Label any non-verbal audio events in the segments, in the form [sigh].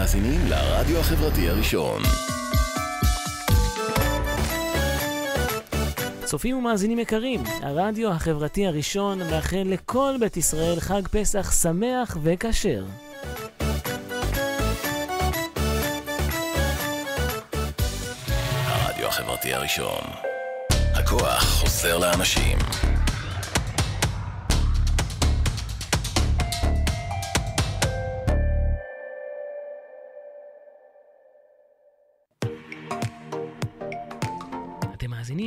מאזינים לרדיו החברתי הראשון. צופים ומאזינים יקרים, הרדיו החברתי הראשון מאחל לכל בית ישראל חג פסח שמח וכשר. הרדיו החברתי הראשון. הכוח חוזר לאנשים.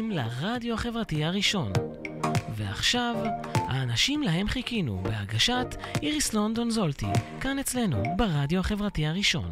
מאזינים לרדיו החברתי הראשון. ועכשיו, האנשים להם חיכינו, בהגשת איריס לונדון זולטי, כאן אצלנו, ברדיו החברתי הראשון.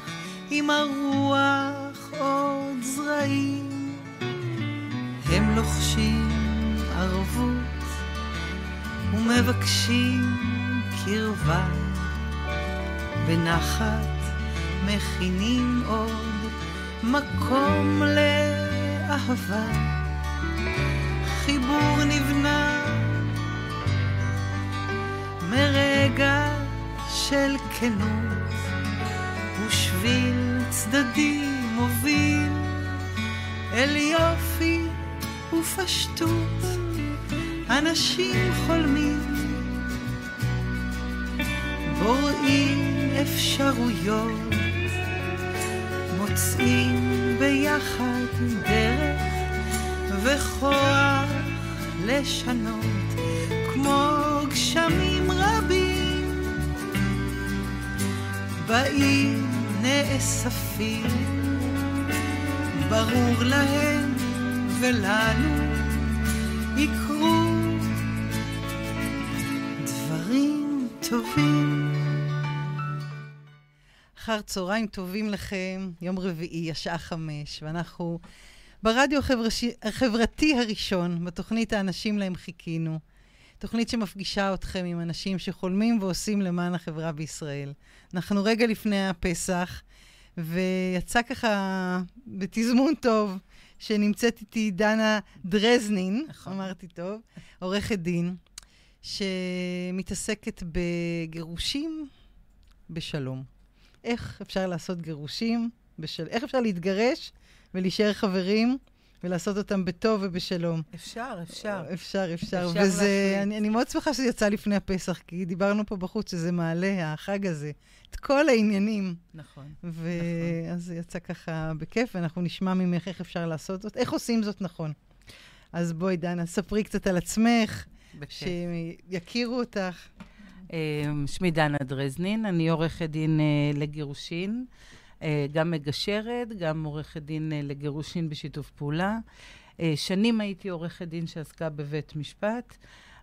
עם הרוח עוד זרעים. הם לוחשים ערבות ומבקשים קרבה. בנחת מכינים עוד מקום לאהבה. חיבור נבנה מרגע של כנות. ושביל צדדי מוביל אל יופי ופשטות. אנשים חולמים בוראים אפשרויות מוצאים ביחד דרך וכוח לשנות כמו גשמים רבים. באים נאספים, ברור להם ולנו יקרו דברים טובים. אחר צהריים טובים לכם, יום רביעי, השעה חמש, ואנחנו ברדיו החברשי, החברתי הראשון, בתוכנית האנשים להם חיכינו. תוכנית שמפגישה אתכם עם אנשים שחולמים ועושים למען החברה בישראל. אנחנו רגע לפני הפסח, ויצא ככה בתזמון טוב, שנמצאת איתי דנה דרזנין, נכון. אמרתי טוב, עורכת דין, שמתעסקת בגירושים בשלום. איך אפשר לעשות גירושים בשלום? איך אפשר להתגרש ולהישאר חברים ולעשות אותם בטוב ובשלום. אפשר, אפשר. אפשר, אפשר. אפשר וזה, אני, אני מאוד שמחה שזה יצא לפני הפסח, כי דיברנו פה בחוץ שזה מעלה, החג הזה, את כל העניינים. נכון. ואז נכון. יצא ככה בכיף, ואנחנו נשמע ממך איך אפשר לעשות זאת, איך עושים זאת נכון. אז בואי, דנה, ספרי קצת על עצמך, בכיף. שיכירו אותך. שמי דנה דרזנין, אני עורכת דין uh, לגירושין. גם מגשרת, גם עורכת דין לגירושין בשיתוף פעולה. שנים הייתי עורכת דין שעסקה בבית משפט.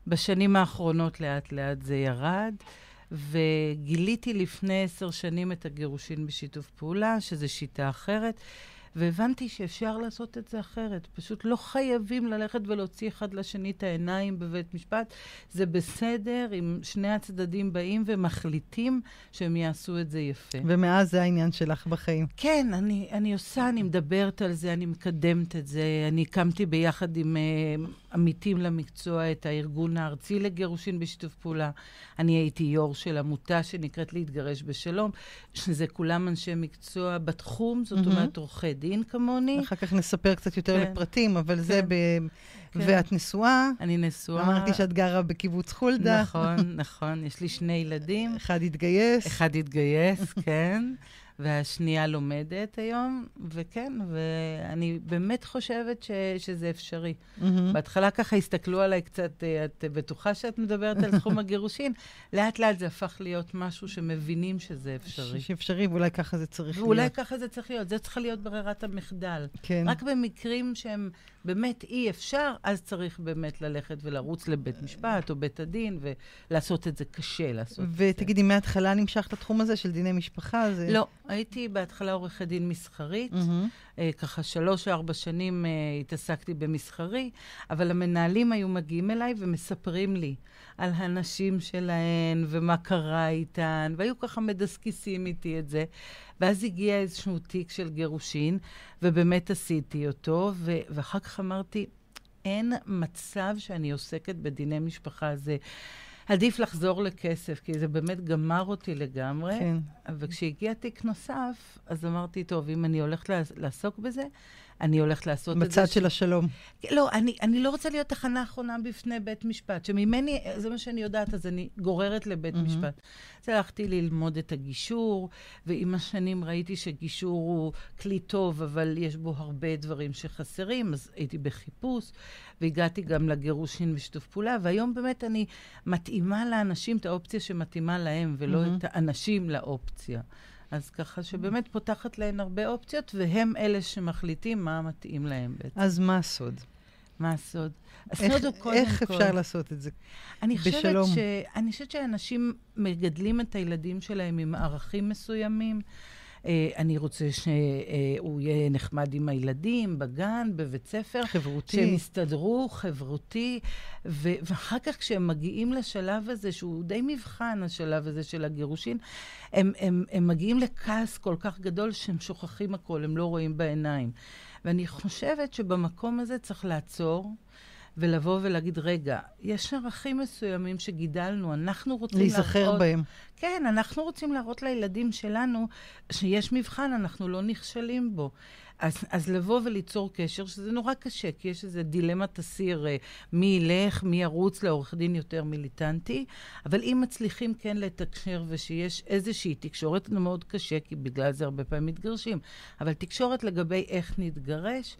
בשנים האחרונות לאט לאט זה ירד, וגיליתי לפני עשר שנים את הגירושין בשיתוף פעולה, שזו שיטה אחרת. והבנתי שאפשר לעשות את זה אחרת. פשוט לא חייבים ללכת ולהוציא אחד לשני את העיניים בבית משפט. זה בסדר אם שני הצדדים באים ומחליטים שהם יעשו את זה יפה. ומאז זה העניין שלך בחיים. כן, אני, אני עושה, אני מדברת על זה, אני מקדמת את זה. אני הקמתי ביחד עם uh, עמיתים למקצוע את הארגון הארצי לגירושין בשיתוף פעולה. אני הייתי יו"ר של עמותה שנקראת להתגרש בשלום, שזה כולם אנשי מקצוע בתחום, זאת mm-hmm. אומרת עורכי דין כמוני. אחר כך נספר קצת יותר כן. לפרטים, אבל כן. זה ב... כן. ואת נשואה. אני נשואה. אמרתי שאת גרה בקיבוץ חולדה. נכון, נכון. יש לי שני ילדים. אחד התגייס. אחד התגייס, כן. והשנייה לומדת היום, וכן, ואני באמת חושבת ש, שזה אפשרי. מהמם. בהתחלה ככה הסתכלו עליי קצת, אה, את בטוחה שאת מדברת על תחום [laughs] הגירושין? לאט לאט זה הפך להיות משהו שמבינים שזה אפשרי. שאפשרי, ואולי ככה זה צריך ואולי להיות. ככה זה צריך להיות, זה צריכה להיות ברירת המחדל. כן. רק במקרים שהם באמת אי אפשר, אז צריך באמת ללכת ולרוץ לבית משפט או בית הדין ולעשות את זה קשה לעשות את זה. ותגידי, מההתחלה נמשכת לתחום הזה של דיני משפחה? זה... לא, הייתי בהתחלה עורכת דין מסחרית. מהמם. אה, ככה שלוש או ארבע שנים אה, התעסקתי במסחרי, אבל המנהלים היו מגיעים אליי ומספרים לי על הנשים שלהן ומה קרה איתן, והיו ככה מדסקסים איתי את זה. ואז הגיע איזשהו תיק של גירושין, ובאמת עשיתי אותו, ו- ואחר כך אמרתי, אין מצב שאני עוסקת בדיני משפחה. זה עדיף לחזור לכסף, כי זה באמת גמר אותי לגמרי. כן. וכשהגיע תיק נוסף, אז אמרתי, טוב, אם אני הולכת לעס- לעסוק בזה, אני הולכת לעשות את זה. בצד של השלום. לא, אני, אני לא רוצה להיות תחנה אחרונה בפני בית משפט, שממני, זה מה שאני יודעת, אז אני גוררת לבית מהמם. משפט. אז הלכתי ללמוד את הגישור, ועם השנים ראיתי שגישור הוא כלי טוב, אבל יש בו הרבה דברים שחסרים, אז הייתי בחיפוש, והגעתי גם לגירושין בשיתוף פעולה, והיום באמת אני מתאימה לאנשים את האופציה שמתאימה להם, ולא מהמם. את האנשים לאופציה. אז ככה שבאמת פותחת להן הרבה אופציות, והם אלה שמחליטים מה מתאים להם בעצם. אז מה הסוד? מה הסוד? איך, הסוד הוא קודם איך כל... אפשר לעשות את זה? אני חושבת, בשלום? ש... אני חושבת שאנשים מגדלים את הילדים שלהם עם ערכים מסוימים. אה, אני רוצה שהוא יהיה נחמד עם הילדים, בגן, בבית ספר. חברותי. שהם יסתדרו, חברותי, ו- ואחר כך כשהם מגיעים לשלב הזה, שהוא די מבחן, השלב הזה של הגירושין, הם, הם, הם מגיעים לכעס כל כך גדול שהם שוכחים הכל, הם לא רואים בעיניים. ואני חושבת שבמקום הזה צריך לעצור. ולבוא ולהגיד, רגע, יש ערכים מסוימים שגידלנו, אנחנו רוצים להיזכר להראות... בהם. כן, אנחנו רוצים להראות לילדים שלנו שיש מבחן, אנחנו לא נכשלים בו. אז, אז לבוא וליצור קשר, שזה נורא קשה, כי יש איזו דילמת אסיר, אה, מי ילך, מי ירוץ לעורך דין יותר מיליטנטי, אבל אם מצליחים כן לתקשר ושיש איזושהי תקשורת, זה מאוד קשה, כי בגלל זה הרבה פעמים מתגרשים, אבל תקשורת לגבי איך נתגרש,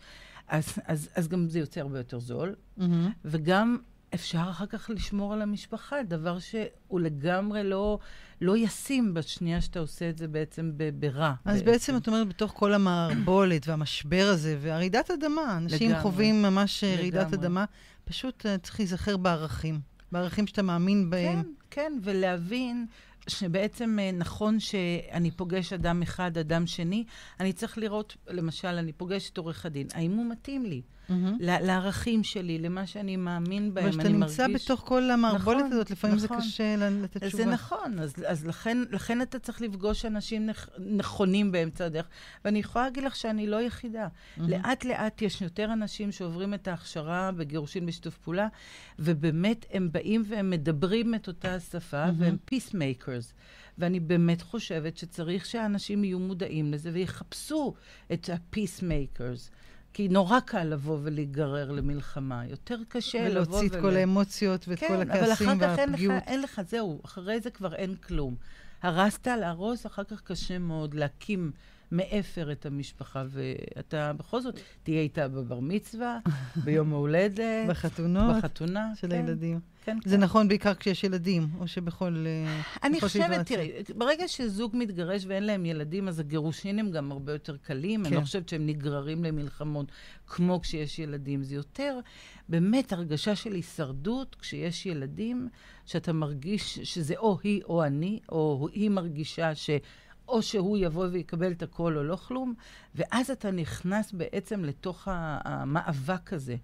אז, אז, אז גם זה יוצא הרבה יותר זול, מהמם. וגם אפשר אחר כך לשמור על המשפחה, דבר שהוא לגמרי לא, לא ישים בשנייה שאתה עושה את זה בעצם ב- ברע. אז בעצם את אומרת, בתוך כל המערבולת והמשבר הזה, והרעידת אדמה, אנשים לגמרי. חווים ממש אה, רעידת לגמרי. אדמה, פשוט אה, צריך להיזכר בערכים. בערכים שאתה מאמין בהם. כן, כן, ולהבין שבעצם אה, נכון שאני פוגש אדם אחד, אדם שני, אני צריך לראות, למשל, אני פוגש את עורך הדין, האם הוא מתאים לי? ל- לערכים שלי, למה שאני מאמין בהם, אבל כשאתה אני נמצא מרגיש... בתוך כל המערבולת נכון, הזאת, לפעמים זה נכון. קשה ל- לתת תשובה. זה נכון, אז, אז לכן, לכן אתה צריך לפגוש אנשים נכ, נכונים באמצע הדרך. ואני יכולה להגיד לך שאני לא יחידה. מהמם. לאט לאט יש יותר אנשים שעוברים את ההכשרה בגירושין בשיתוף פעולה, ובאמת הם באים והם מדברים את אותה השפה, מהמם. והם peacemakers. ואני באמת חושבת שצריך שהאנשים יהיו מודעים לזה ויחפשו את ה-peacemakers. כי נורא קל לבוא ולהיגרר למלחמה. יותר קשה לבוא ולהוציא את כל האמוציות ואת כל כן, אבל הכעסים אחר כך אין לך, והפגיעות. אין לך, זהו, אחרי זה כבר אין כלום. הרסת, להרוס, אחר כך קשה מאוד להקים מאפר את המשפחה, ואתה בכל זאת תהיה איתה בבר מצווה, ביום ההולדת, בחתונות בחתונה. של כן, הילדים. כן, זה כן. נכון בעיקר כשיש ילדים, או שבכל... אה, אני חושבת. תראי, ברגע שזוג מתגרש ואין להם ילדים, אז הגירושין הם גם הרבה יותר קלים. אני כן. לא חושבת שהם נגררים למלחמות כמו כשיש ילדים. זה יותר באמת הרגשה של הישרדות כשיש ילדים, שאתה מרגיש שזה או היא או אני, או היא מרגישה ש... או שהוא יבוא ויקבל את הכל או לא כלום, ואז אתה נכנס בעצם לתוך המאבק הזה.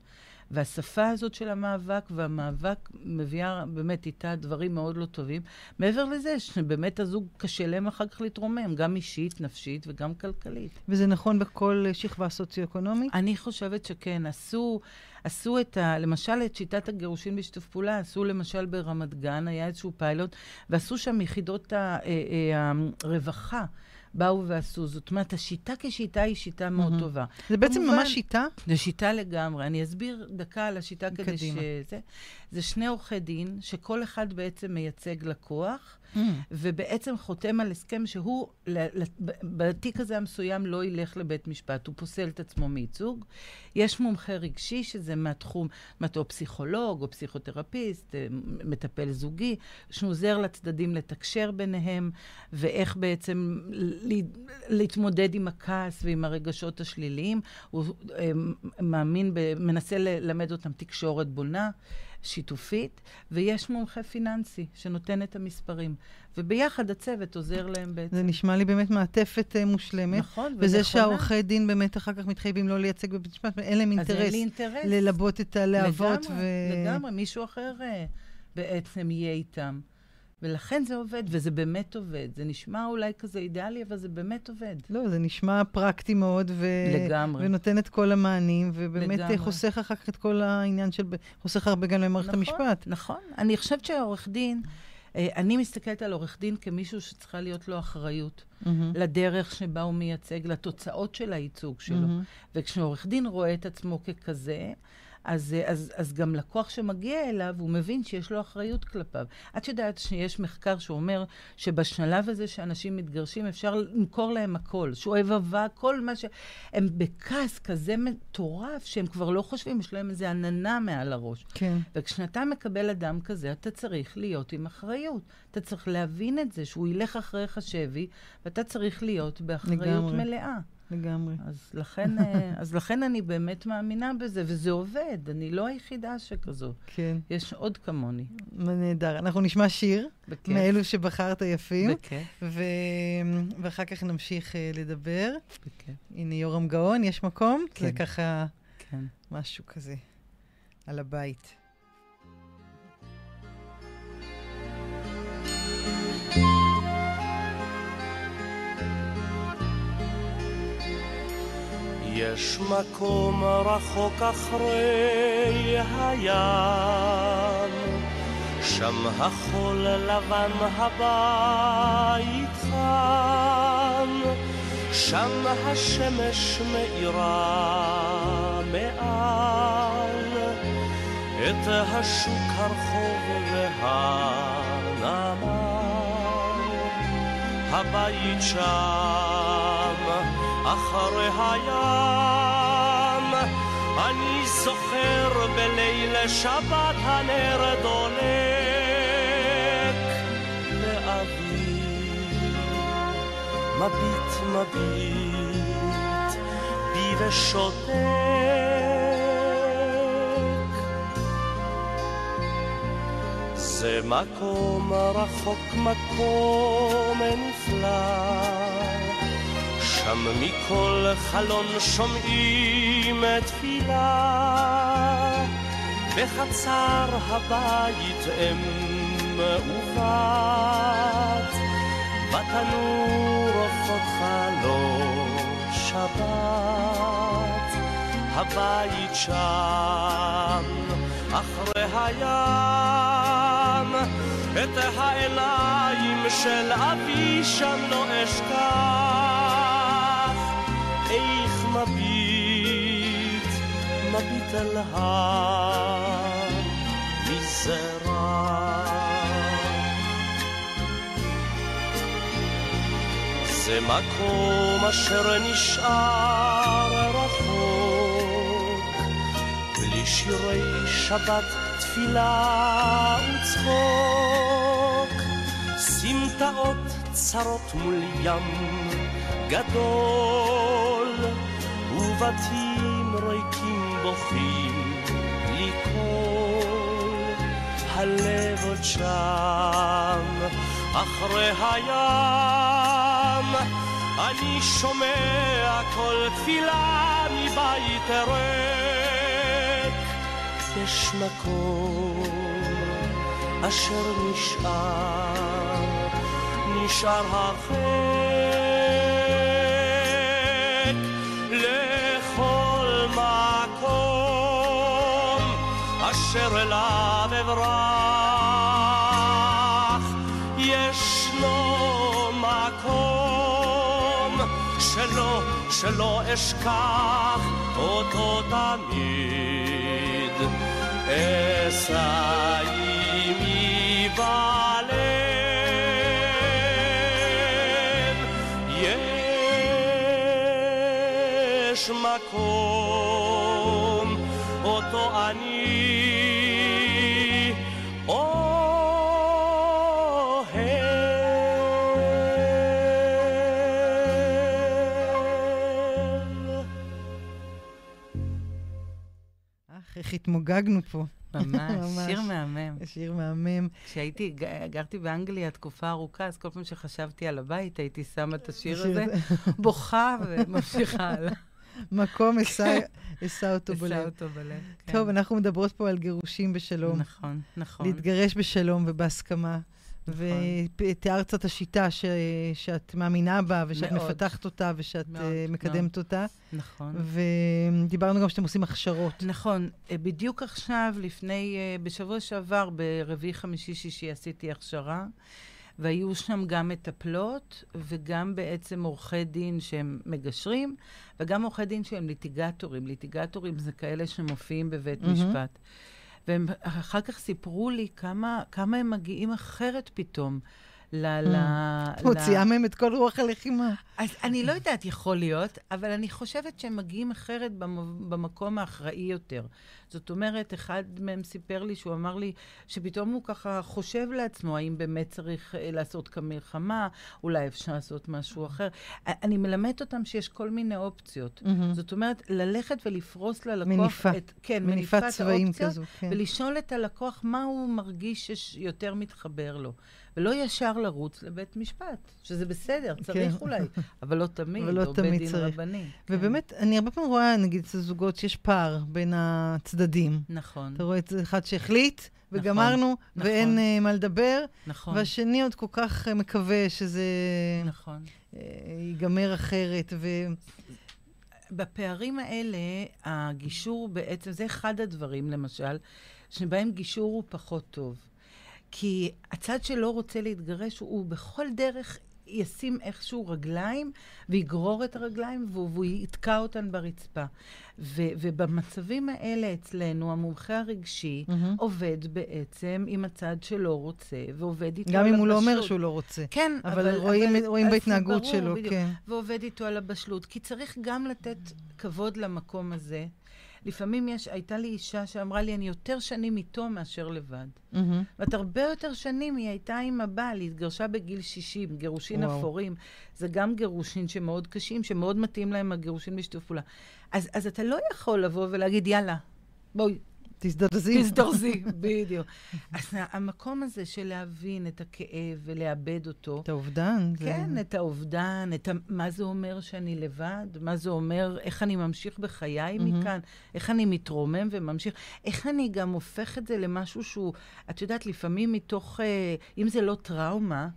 והשפה הזאת של המאבק, והמאבק מביאה באמת איתה דברים מאוד לא טובים. מעבר לזה, שבאמת הזוג קשה להם אחר כך להתרומם, גם אישית, נפשית וגם כלכלית. וזה נכון בכל שכבה סוציו-אקונומית? אני חושבת שכן, עשו, עשו את ה... למשל, את שיטת הגירושין בשיתוף פעולה, עשו למשל ברמת גן, היה איזשהו פיילוט, ועשו שם יחידות אה, אה, הרווחה. באו ועשו. זאת אומרת, השיטה כשיטה היא שיטה מאוד מהמם. טובה. זה בעצם כמובן- ממש שיטה? זו שיטה לגמרי. אני אסביר דקה על השיטה כדי קדימה. שזה... זה שני עורכי דין, שכל אחד בעצם מייצג לקוח, Mm. ובעצם חותם על הסכם שהוא, בתיק הזה המסוים לא ילך לבית משפט, הוא פוסל את עצמו מייצוג. יש מומחה רגשי, שזה מהתחום, או פסיכולוג או פסיכותרפיסט, אה, מטפל זוגי, שעוזר לצדדים לתקשר ביניהם, ואיך בעצם להתמודד עם הכעס ועם הרגשות השליליים. הוא אה, מאמין, מנסה ללמד אותם תקשורת בונה. שיתופית, ויש מומחה פיננסי שנותן את המספרים. וביחד הצוות עוזר להם בעצם. זה נשמע לי באמת מעטפת uh, מושלמת. נכון, ונכונה. וזה שהעורכי דין באמת אחר כך מתחייבים לא לייצג בבית משפט, אין להם אז אין אינטרס לי אינטרס. ללבות את הלהבות. לגמרי, ו... לגמרי, מישהו אחר אה, בעצם יהיה איתם. ולכן זה עובד, וזה באמת עובד. זה נשמע אולי כזה אידיאלי, אבל זה באמת עובד. לא, זה נשמע פרקטי מאוד, ו... לגמרי. ונותן את כל המענים, ובאמת לגמרי. חוסך אחר כך את כל העניין של... חוסך הרבה גם למערכת נכון, המשפט. נכון. אני חושבת שהעורך דין, אה, אני מסתכלת על עורך דין כמישהו שצריכה להיות לו אחריות מהמם. לדרך שבה הוא מייצג, לתוצאות של הייצוג שלו. מהמם. וכשעורך דין רואה את עצמו ככזה, אז, אה, אז, אז גם לקוח שמגיע אליו, הוא מבין שיש לו אחריות כלפיו. את יודעת שיש מחקר שאומר שבשלב הזה שאנשים מתגרשים, אפשר למכור להם הכל, שואב אהבה, כל מה ש... הם בכעס כזה מטורף, שהם כבר לא חושבים, יש להם איזו עננה מעל הראש. כן. וכשאתה מקבל אדם כזה, אתה צריך להיות עם אחריות. אתה צריך להבין את זה, שהוא ילך אחריך שבי, ואתה צריך להיות באחריות לגמרי. מלאה. לגמרי. אז לכן, אה, [laughs] אז לכן אני באמת מאמינה בזה, וזה עובד. אני לא היחידה שכזו. כן. יש עוד כמוני. נהדר. אנחנו נשמע שיר, בכיף. מאלו שבחרת יפים, בכיף, ו... ואחר כך נמשיך uh, לדבר. בכיף, הנה יורם גאון, יש מקום? כן. זה ככה כן. משהו כזה על הבית. יש מקום רחוק אחרי הים, שם החול לבן הבית חם, שם השמש מאירה מעל. את השוק הרחוב והנמל. הבית שם, אחרי הים, אני זוכר בליל שבת הנר דולק. לאבי, מביט מביט בי ושותק. זה מקום רחוק, מקום נפלא, שם מכל חלון שומעים תפילה, בחצר הבית אם ובת, בתנור עופות חלום שבת, הבית שם, אחרי הים, את העיניים של אבי שם לא אשכח, מביט, מביט אל המזרח. זה מקום אשר נשאר רחוק, בלי שירי שבת, תפילה וצחוק, סמטאות צרות מול ים גדול, ובתים ריקים בוכים בלי קול, הלב עוד שם, אחרי הים, אני שומע כל תפילה מבית ריק. יש מקום אשר נשאר, נשאר הרחק אשר אליו אברח. ישנו מקום שלא, שלא אשכח אותו תמיד. אשא עמי בלב. יש מקום התמוגגנו פה. ממש, שיר מהמם. שיר מהמם. כשהייתי, גרתי באנגליה תקופה ארוכה, אז כל פעם שחשבתי על הבית, הייתי שמה את השיר הזה, בוכה וממשיכה הלאה. מקום אשא אשא אותו אשא בלב. אותו בלב. כן. טוב, אנחנו מדברות פה על גירושים בשלום. נכון, נכון. להתגרש בשלום ובהסכמה. נכון. ותיארת את השיטה ש... שאת מאמינה בה, ושאת מאוד. מפתחת אותה, ושאת מאוד, אה, מקדמת מאוד. אותה. נכון. ודיברנו גם שאתם עושים הכשרות. נכון. אה, בדיוק עכשיו, לפני, אה, בשבוע שעבר, ברביעי, חמישי, שישי, עשיתי הכשרה, והיו שם גם מטפלות, וגם בעצם עורכי דין שהם מגשרים, וגם עורכי דין שהם ליטיגטורים. ליטיגטורים זה כאלה שמופיעים בבית מהמם. משפט. והם אחר כך סיפרו לי כמה, כמה הם מגיעים אחרת פתאום. ל... ל... מוציאה מהם את כל רוח הלחימה. אז אני לא יודעת, יכול להיות, אבל אני חושבת שהם מגיעים אחרת במ- במקום האחראי יותר. זאת אומרת, אחד מהם סיפר לי, שהוא אמר לי, שפתאום הוא ככה חושב לעצמו, האם באמת צריך אה, לעשות כאן מלחמה, אולי אפשר לעשות משהו אחר. א- אני מלמדת אותם שיש כל מיני אופציות. מהמם. זאת אומרת, ללכת ולפרוס ללקוח מניפה. את... כן, מניפת מניפת צבעים האופציות, כזו, כן. ולשאול את הלקוח מה הוא מרגיש שיותר מתחבר לו. ולא ישר לרוץ לבית משפט, שזה בסדר, צריך כן. אולי, [laughs] אבל לא תמיד, אבל לא או תמיד בית דין. רבני. כן. ובאמת, אני הרבה פעמים רואה, נגיד, אצל זוגות שיש פער בין הצדדים. נכון, אתה רואה את זה אחד שהחליט, נכון, וגמרנו, נכון. ואין אה, מה לדבר, נכון, והשני עוד כל כך אה, מקווה שזה נכון. אה, ייגמר אחרת. ו... בפערים האלה, הגישור בעצם, זה אחד הדברים, למשל, שבהם גישור הוא פחות טוב. כי הצד שלא רוצה להתגרש, הוא, בכל דרך ישים איכשהו רגליים, ויגרור את הרגליים, והוא, יתקע אותן ברצפה. ו, ובמצבים האלה אצלנו, המומחה הרגשי מהמם. עובד בעצם עם הצד שלא רוצה, ועובד איתו גם על אם הוא לא אומר הבשלות. שהוא לא רוצה. כן, אבל רואים- רואים אז זה בהתנהגות ברור, שלו, בדיוק. כן. ועובד איתו על הבשלות. כי צריך גם לתת כבוד למקום הזה. לפעמים יש, הייתה לי אישה שאמרה לי, אני יותר שנים איתו מאשר לבד. מהמם. ואת הרבה יותר שנים היא הייתה עם הבעל, היא התגרשה בגיל 60, גירושין וואו. אפורים. זה גם גירושין שמאוד קשים, שמאוד מתאים להם הגירושין בשיתוף פעולה. אז, אז אתה לא יכול לבוא ולהגיד, יאללה, בואי, תזדרזי. תזדרזי, [laughs] בדיוק. אז המקום הזה של להבין את הכאב ולאבד אותו, את האובדן. זה- כן, את האובדן, את ה... מה זה אומר שאני לבד, מה זה אומר, איך אני ממשיך בחיי. מכאן, איך אני מתרומם וממשיך, איך אני גם הופך את זה למשהו שהוא, את יודעת, לפעמים מתוך, אה, אם זה לא טראומה,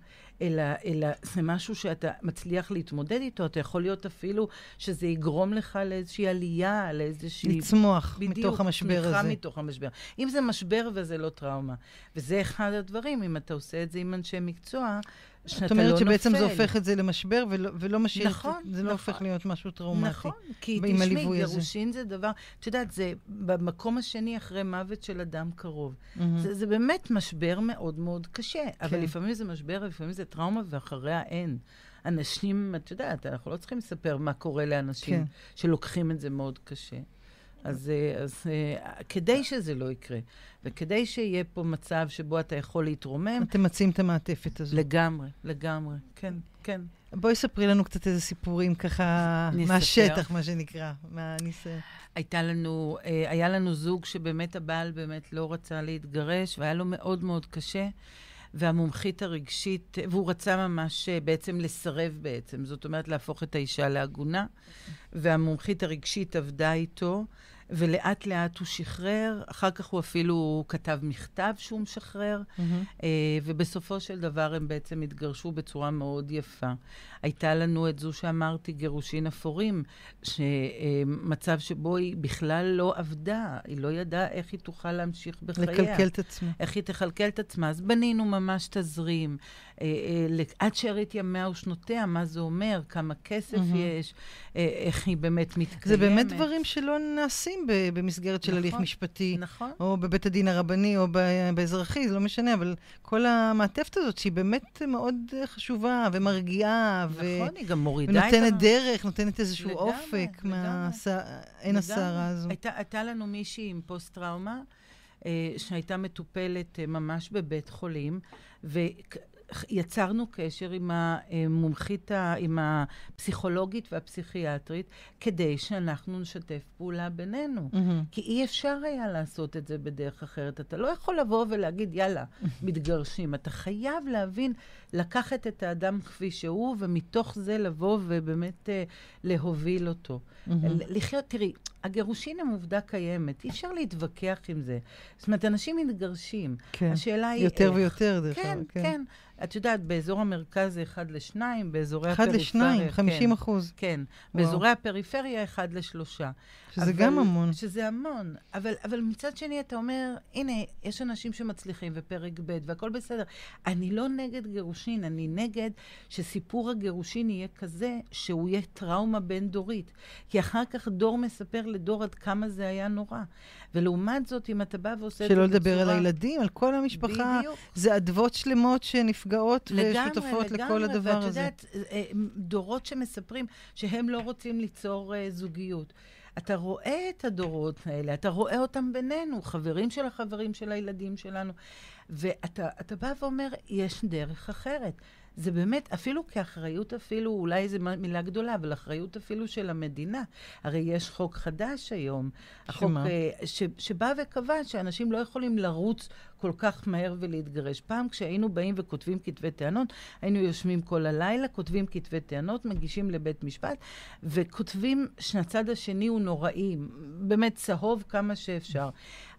אלא, אלא זה משהו שאתה מצליח להתמודד איתו, אתה יכול להיות אפילו שזה יגרום לך לאיזושהי עלייה, לאיזושהי... לצמוח בדיוק, מתוך המשבר הזה. מתוך המשבר. אם זה משבר וזה לא טראומה. וזה אחד הדברים, אם אתה עושה את זה עם אנשי מקצוע, שאתה זאת לא נופל. אומרת שבעצם זה הופך את זה למשבר ולא, ולא משאיר, נכון, את, זה לא נכון. הופך להיות משהו טראומטי. נכון, כי תשמעי. גירושין זה דבר, את יודעת, זה במקום השני אחרי מוות של אדם קרוב. מהמם. זה, זה באמת משבר מאוד מאוד קשה, אבל כן. לפעמים זה משבר, לפעמים זה טראומה, ואחריה אין. אנשים, את יודעת, אנחנו לא צריכים לספר מה קורה לאנשים כן. שלוקחים את זה מאוד קשה. אז, אה, אז אה, כדי שזה לא יקרה, וכדי שיהיה פה מצב שבו אתה יכול להתרומם, אתם מציעים את המעטפת הזו. לגמרי, לגמרי, כן, כן. בואי ספרי לנו קצת איזה סיפורים ככה אני אספר. מהשטח, מה שנקרא, מהניסיון. הייתה לנו, אה, היה לנו זוג שבאמת הבעל באמת לא רצה להתגרש, והיה לו מאוד מאוד קשה. והמומחית הרגשית, והוא רצה ממש אה, בעצם לסרב בעצם, זאת אומרת להפוך את האישה לעגונה, והמומחית הרגשית עבדה איתו, ולאט לאט הוא שחרר, אחר כך הוא אפילו כתב מכתב שהוא משחרר, מהמם. אה, ובסופו של דבר הם בעצם התגרשו בצורה מאוד יפה. הייתה לנו את זו שאמרתי, גירושין אפורים, שמצב שבו היא בכלל לא עבדה, היא לא ידעה איך היא תוכל להמשיך בחייה. לקלקל את עצמה. איך היא תכלכל את עצמה. אז בנינו ממש תזרים. אה, אה, עד שארית ימיה ושנותיה, מה זה אומר, כמה כסף מהמם. יש, אה, איך היא באמת מתקיימת. זה באמת דברים שלא נעשים ב- במסגרת של נכון, הליך משפטי, נכון. או בבית הדין הרבני, או באזרחי, זה לא משנה, אבל כל המעטפת הזאת, שהיא באמת מאוד חשובה ומרגיעה, ו- נכון, היא גם מורידה את... ונותנת ה- דרך, נותנת איזשהו לגמרי, אופק לגמרי. מהעין לגמרי. הסערה הזו. הייתה, הייתה לנו מישהי עם פוסט-טראומה, אה, שהייתה מטופלת אה, ממש בבית חולים, ויצרנו קשר עם המומחית, עם הפסיכולוגית והפסיכיאטרית, כדי שאנחנו נשתף פעולה בינינו. מהמם. כי אי אפשר היה לעשות את זה בדרך אחרת. אתה לא יכול לבוא ולהגיד, יאללה, מתגרשים. אתה חייב להבין, לקחת את האדם כפי שהוא, ומתוך זה לבוא ובאמת אה, להוביל אותו. ל- לחיות, תראי, הגירושין הם עובדה קיימת, אי אפשר להתווכח עם זה. זאת אומרת, אנשים מתגרשים. כן. השאלה היא יותר איך. ויותר, דרך כן, אגב. כן. את יודעת, באזור המרכז זה אחד לשניים, באזורי אחד הפריפריה... לשניים, כן. 50 אחוז. כן, וואו. באזורי הפריפריה אחד לשלושה. שזה אבל- גם המון. שזה המון. אבל, אבל מצד שני, אתה אומר, הנה, יש אנשים שמצליחים, ופרק ב', והכל בסדר. אני לא נגד גירושין, אני נגד שסיפור הגירושין יהיה כזה שהוא יהיה טראומה בין-דורית. כי אחר כך דור מספר לדור עד כמה זה היה נורא. ולעומת זאת, אם אתה בא ועושה את זה שלא בצורה... לדבר על הילדים, על כל המשפחה. בדיוק. זה אדוות שלמות שנפגעות ושותפות לכל הדבר ואת הזה. יודעת, אה, דורות שמספרים שהם לא רוצים ליצור אה, זוגיות. אתה רואה את הדורות האלה, אתה רואה אותם בינינו, חברים של החברים של הילדים שלנו, ואתה אתה בא ואומר, יש דרך אחרת. זה באמת, אפילו כאחריות אפילו, אולי זו מילה גדולה, אבל אחריות אפילו של המדינה. הרי יש חוק חדש היום. החוק? אה, ש, שבא וקבע שאנשים לא יכולים לרוץ כל כך מהר ולהתגרש. פעם כשהיינו באים וכותבים כתבי טענות, היינו יושבים כל הלילה, כותבים כתבי טענות, מגישים לבית משפט, וכותבים שהצד השני הוא נוראי, באמת צהוב כמה שאפשר.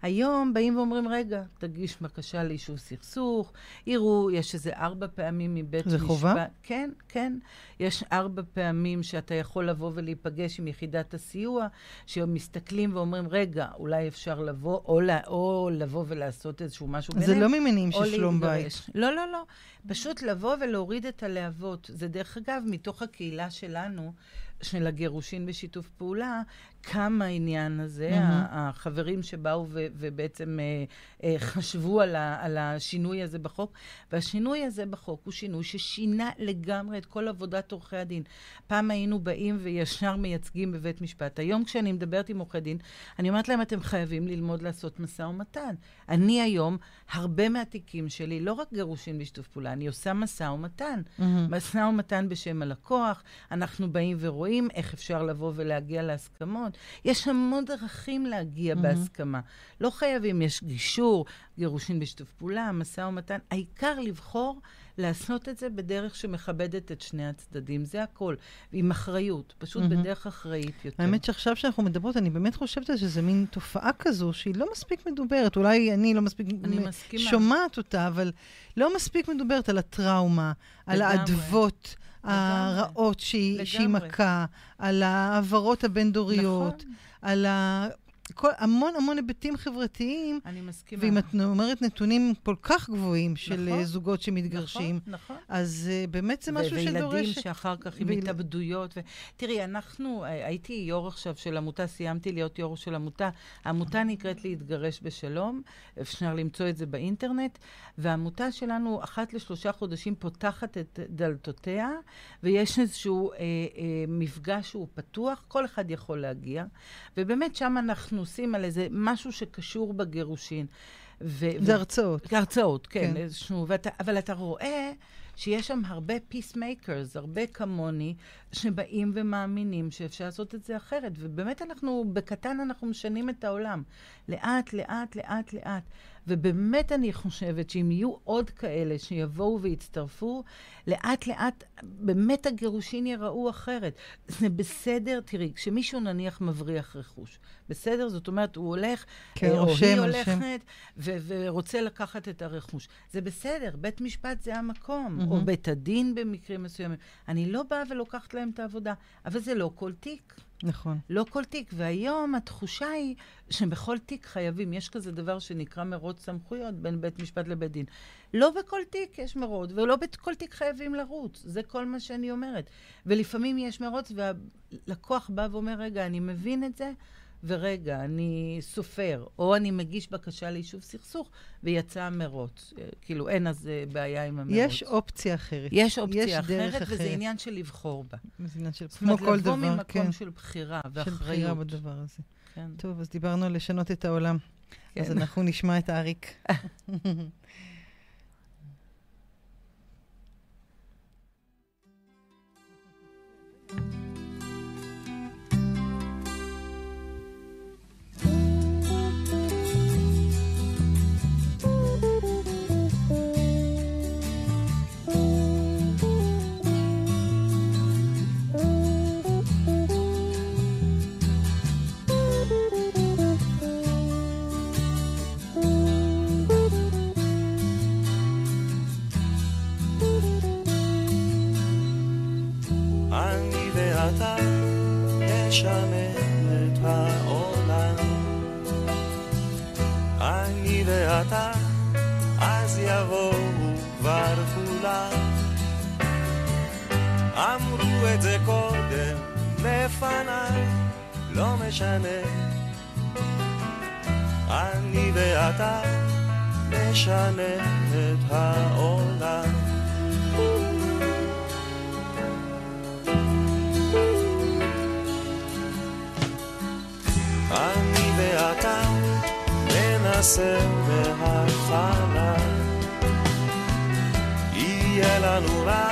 היום באים ואומרים, רגע, תגיש בקשה ליישוב סכסוך, יראו, יש איזה ארבע פעמים מבית זה משפט. חובה? כן, כן. יש ארבע פעמים שאתה יכול לבוא ולהיפגש עם יחידת הסיוע, שמסתכלים ואומרים, רגע, אולי אפשר לבוא, או, או לבוא ולעשות איזשהו משהו זה ביניהם. לא ממניעים של שלום בית. לא, לא, לא. פשוט לבוא ולהוריד את הלהבות. זה דרך אגב, מתוך הקהילה שלנו, של הגירושין בשיתוף פעולה, קם העניין הזה. ה- החברים שבאו ו- ובעצם אה, אה, חשבו על, ה- על השינוי הזה בחוק, והשינוי הזה בחוק הוא שינוי ששינה לגמרי את כל עבודת עורכי הדין. פעם היינו באים וישר מייצגים בבית משפט. היום כשאני מדברת עם עורכי דין, אני אומרת להם, אתם חייבים ללמוד לעשות משא ומתן. אני היום, הרבה מהתיקים שלי, לא רק גירושין בשיתוף פעולה, אני עושה משא ומתן. מהמם. משא ומתן בשם הלקוח, אנחנו באים ורואים איך אפשר לבוא ולהגיע להסכמות. יש המון דרכים להגיע מהמם. בהסכמה. לא חייבים, יש גישור, גירושין בשיתוף פעולה, משא ומתן. העיקר לבחור לעשות את זה בדרך שמכבדת את שני הצדדים. זה הכל. עם אחריות, פשוט מהמם. בדרך אחראית יותר. האמת שעכשיו שאנחנו מדברות, אני באמת חושבת על זה, שזה מין תופעה כזו שהיא לא מספיק מדוברת. אולי אני לא מספיק אני מ- מסכימה. שומעת אותה, אבל לא מספיק מדוברת על הטראומה, על לגמרי. האדוות הרעות שהיא, שהיא. מכה, על ההעברות הבין-דוריות, נכון, על ה... כל, המון המון היבטים חברתיים, אני מסכימה. ואם את אומרת נתונים כל כך גבוהים של נכון, אה, זוגות שמתגרשים, נכון, נכון. אז uh, באמת זה משהו שדורש... וילדים שאחר כך עם ויל- התאבדויות. ו... תראי, אנחנו, אה, הייתי יו"ר עכשיו של עמותה, סיימתי להיות יו"ר של עמותה. העמותה נקראת להתגרש בשלום, אפשר למצוא את זה באינטרנט, והעמותה שלנו אחת לשלושה חודשים פותחת את דלתותיה, ויש איזשהו אה, אה, מפגש שהוא פתוח, כל אחד יכול להגיע, ובאמת שם אנחנו עושים על איזה משהו שקשור בגירושין. ו- זה ו- הרצאות. הרצאות, כן, כן. כן. איזשהו, ואתה, אבל אתה רואה שיש שם הרבה peacemakers, הרבה כמוני, שבאים ומאמינים שאפשר לעשות את זה אחרת. ובאמת אנחנו, בקטן אנחנו משנים את העולם. לאט, לאט, לאט, לאט. ובאמת אני חושבת שאם יהיו עוד כאלה שיבואו ויצטרפו, לאט לאט באמת הגירושין ייראו אחרת. זה בסדר, תראי, כשמישהו נניח מבריח רכוש, בסדר? זאת אומרת, הוא הולך, כן, אה, או רושם היא הולכת ו- ורוצה לקחת את הרכוש. זה בסדר, בית משפט זה המקום, מהמם. או בית הדין במקרים מסוימים. אני לא באה ולוקחת להם את העבודה, אבל זה לא כל תיק. נכון. לא כל תיק. והיום התחושה היא שבכל תיק חייבים, יש כזה דבר שנקרא מרוץ סמכויות בין בית משפט לבית דין. לא בכל תיק יש מרוץ, ולא בכל תיק חייבים לרוץ. זה כל מה שאני אומרת. ולפעמים יש מרוץ, והלקוח בא ואומר, רגע, אני מבין את זה, ורגע, אני סופר, או אני מגיש בקשה ליישוב סכסוך, ויצא המרוץ. אה, כאילו, אין אז אה, בעיה עם המרוץ. יש אופציה אחרת. יש אופציה יש דרך אחרת, וזה אחרת. עניין של לבחור בה. זה עניין של... זאת כמו אומרת, כל לבוא דבר, ממקום כן. של בחירה של ואחריות. בחירה בדבר הזה. כן. טוב, אז דיברנו על לשנות את העולם. כן. אז אנחנו נשמע את אריק. [laughs] ואתה נשנה את העולם. אני ואתה, אז יבואו כבר כולם. אמרו את זה קודם לפניי, לא משנה. אני ואתה נשנה את העולם. ננסה מההתחלה יהיה לנו רע,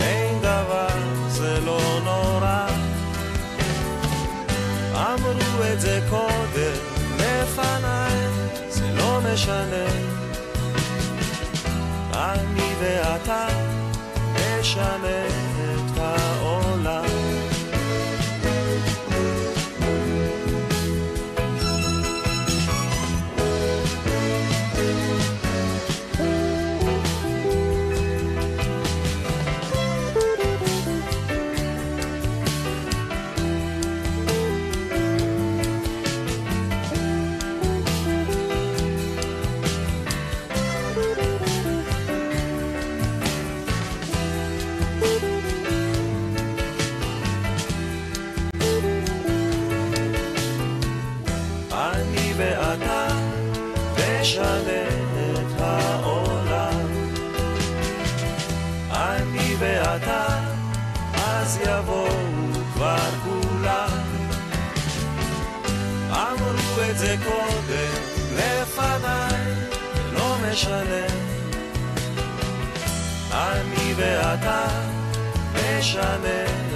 אין דבר, זה לא נורא. אמרו את זה קודם לפניי, זה לא משנה. אני ואתה נשנה משנה. אני ואתה נשנה